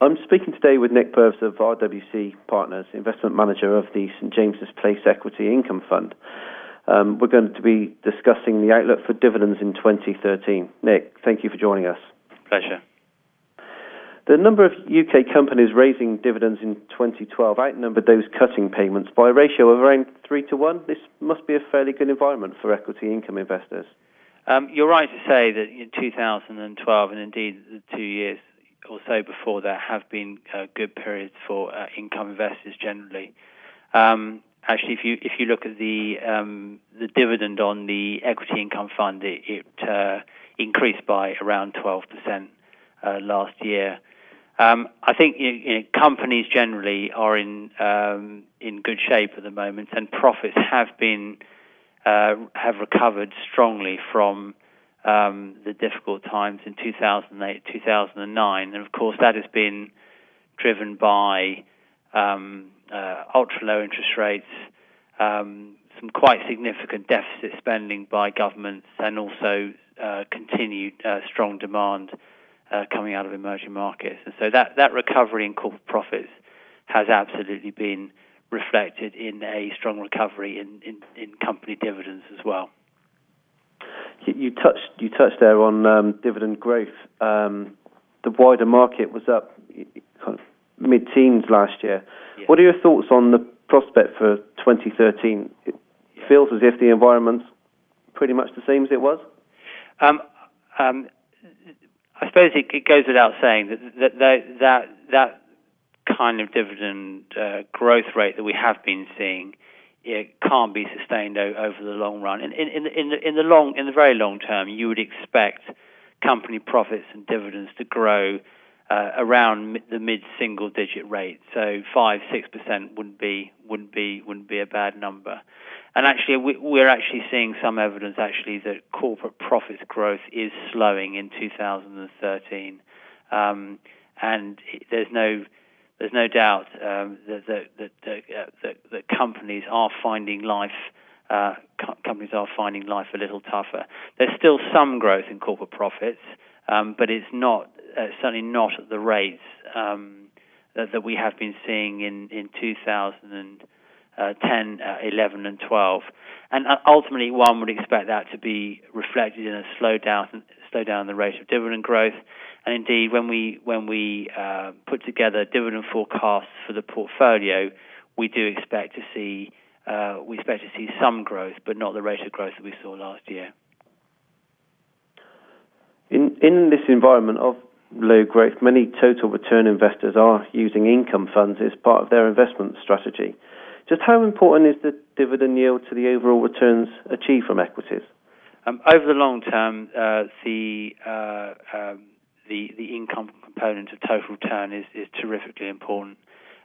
I'm speaking today with Nick Purves of RWC Partners, investment manager of the St James's Place Equity Income Fund. Um, we're going to be discussing the outlook for dividends in 2013. Nick, thank you for joining us. Pleasure. The number of UK companies raising dividends in 2012 outnumbered those cutting payments by a ratio of around 3 to 1. This must be a fairly good environment for equity income investors. Um, you're right to say that in 2012 and indeed the two years or so before that have been uh, good periods for uh, income investors generally. Um, actually, if you if you look at the um, the dividend on the equity income fund, it, it uh, increased by around 12% uh, last year. Um, I think you know, companies generally are in um, in good shape at the moment, and profits have been uh, have recovered strongly from um, the difficult times in 2008, 2009, and of course that has been driven by um, uh, ultra low interest rates, um, some quite significant deficit spending by governments, and also uh, continued uh, strong demand uh, coming out of emerging markets. And so that, that recovery in corporate profits has absolutely been reflected in a strong recovery in, in, in company dividends as well. You touched you touched there on um, dividend growth. Um, the wider market was up kind of mid-teens last year. Yeah. What are your thoughts on the prospect for 2013? It yeah. feels as if the environment's pretty much the same as it was. Um, um I suppose it, it, goes without saying that that that that, kind of dividend uh, growth rate that we have been seeing it can't be sustained over the long run. In, in, in, the, in the long, in the very long term, you would expect company profits and dividends to grow uh, around the mid-single digit rate. So five, six percent wouldn't be wouldn't be wouldn't be a bad number. And actually, we, are actually seeing some evidence actually that corporate profits growth is slowing in 2013. Um, and there's no there's no doubt um, that, that, uh, that, that, companies are finding life. Uh, co- companies are finding life a little tougher. There's still some growth in corporate profits, um, but it's not uh, certainly not at the rates um, that, that, we have been seeing in in 2010, uh, 11, and 12. And uh, ultimately, one would expect that to be reflected in a slowdown slowdown down the rate of dividend growth and indeed, when we when we uh, put together dividend forecasts for the portfolio, we do expect to see uh, we expect to see some growth, but not the rate of growth that we saw last year. In in this environment of low growth, many total return investors are using income funds as part of their investment strategy. Just how important is the dividend yield to the overall returns achieved from equities? Um, over the long term, uh, the uh, um, the, the income component of total return is, is terrifically important.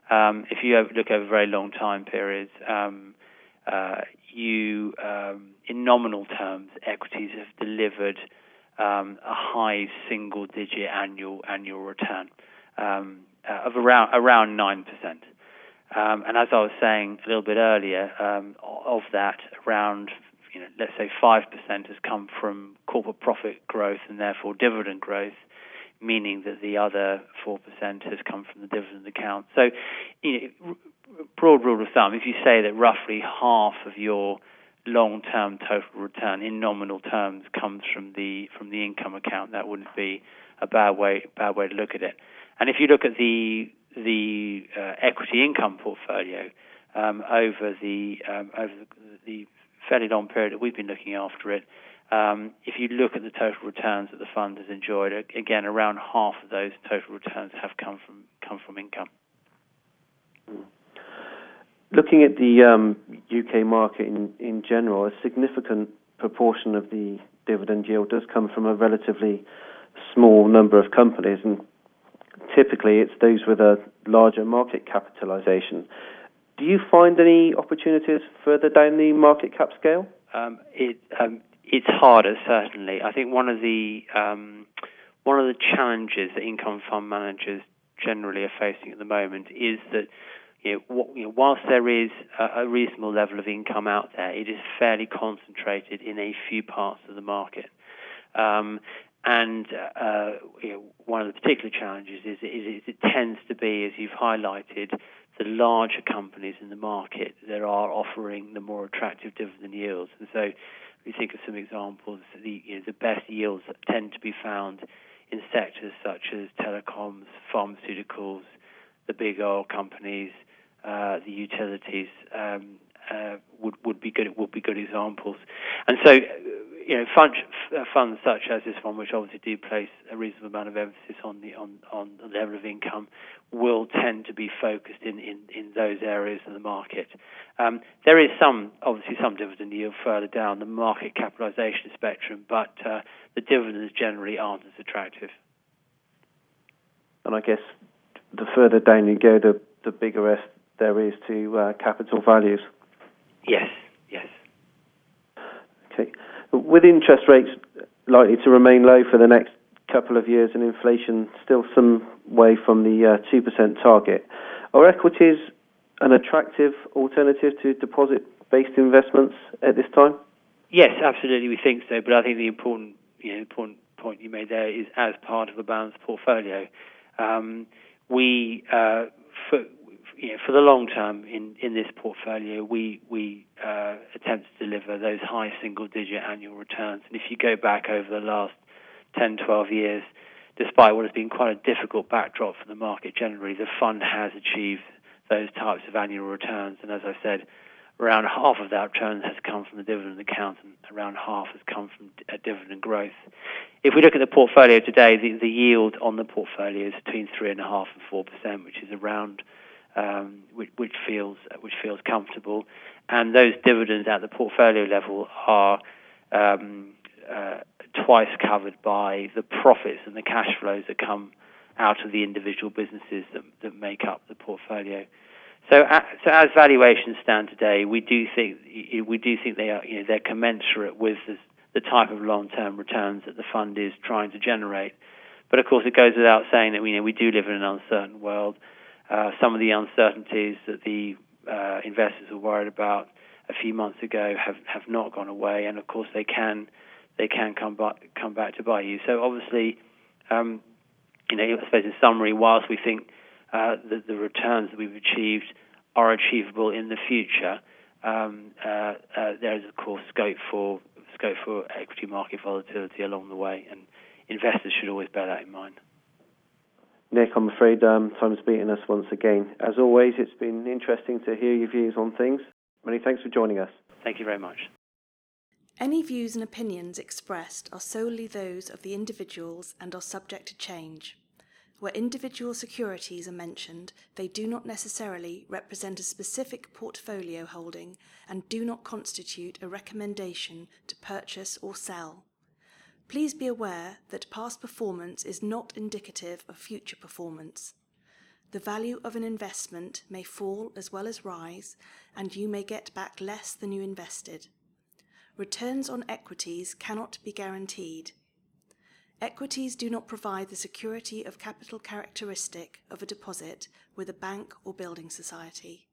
Um, if you look over very long time periods, um, uh, you, um, in nominal terms, equities have delivered um, a high single-digit annual annual return uh, of around around nine percent. And as I was saying a little bit earlier, of that, around you know, let's say five percent has come from corporate profit growth and therefore dividend growth, meaning that the other 4% has come from the dividend account. So, you know, broad rule of thumb, if you say that roughly half of your long-term total return in nominal terms comes from the from the income account, that wouldn't be a bad way bad way to look at it. And if you look at the the uh, equity income portfolio um, over the um, over the fairly long period that we've been looking after it, um, if you look at the total returns that the fund has enjoyed, again, around half of those total returns have come from come from income. Looking at the um, UK market in, in general, a significant proportion of the dividend yield does come from a relatively small number of companies, and typically it's those with a larger market capitalization. Do you find any opportunities further down the market cap scale? Um, it, um, it's harder, certainly. I think one of the um, one of the challenges that income fund managers generally are facing at the moment is that you know, what, you know, whilst there is a, a, reasonable level of income out there, it is fairly concentrated in a few parts of the market. Um, and uh, you know, one of the particular challenges is, is, is, it tends to be, as you've highlighted, the larger companies in the market that are offering the more attractive dividend yields. And so, if you think of some examples, the, you know, the best yields tend to be found in sectors such as telecoms, pharmaceuticals, the big oil companies, uh, the utilities um, uh, would would be good would be good examples. And so you know, fund, uh, funds such as this one, which obviously do place a reasonable amount of emphasis on the on, on the level of income, will tend to be focused in, in, in those areas of the market. Um, there is some, obviously, some dividend yield further down the market capitalisation spectrum, but uh, the dividends generally aren't as attractive. And I guess the further down you go, the the bigger risk there is to uh, capital values. Yes. Yes. Okay. With interest rates likely to remain low for the next couple of years and inflation still some way from the uh, 2% target, are equities an attractive alternative to deposit based investments at this time? Yes, absolutely, we think so. But I think the important, you know, important point you made there is as part of a balanced portfolio. Um, we, uh, for, you know, for the long term in, in this portfolio, we we uh, attempt to deliver those high single-digit annual returns. And if you go back over the last 10, 12 years, despite what has been quite a difficult backdrop for the market generally, the fund has achieved those types of annual returns. And as I said, around half of that return has come from the dividend account, and around half has come from dividend growth. If we look at the portfolio today, the, the yield on the portfolio is between three and a half and four percent, which is around um, which, which, feels which feels comfortable, and those dividends at the portfolio level are um, uh, twice covered by the profits and the cash flows that come out of the individual businesses that, that make up the portfolio. So, uh, so as valuations stand today, we do think we do think they are you know they're commensurate with the, the type of long-term returns that the fund is trying to generate. But of course, it goes without saying that we you know we do live in an uncertain world. Uh, some of the uncertainties that the uh, investors were worried about a few months ago have, have not gone away, and of course they can they can come back come back to buy you. So obviously, um, you know, I suppose in summary, whilst we think uh, that the returns that we've achieved are achievable in the future, um, uh, uh, there is of course scope for scope for equity market volatility along the way, and investors should always bear that in mind. Nick, I'm afraid um, time's beating us once again. As always, it's been interesting to hear your views on things. Many thanks for joining us. Thank you very much. Any views and opinions expressed are solely those of the individuals and are subject to change. Where individual securities are mentioned, they do not necessarily represent a specific portfolio holding and do not constitute a recommendation to purchase or sell. Please be aware that past performance is not indicative of future performance. The value of an investment may fall as well as rise, and you may get back less than you invested. Returns on equities cannot be guaranteed. Equities do not provide the security of capital characteristic of a deposit with a bank or building society.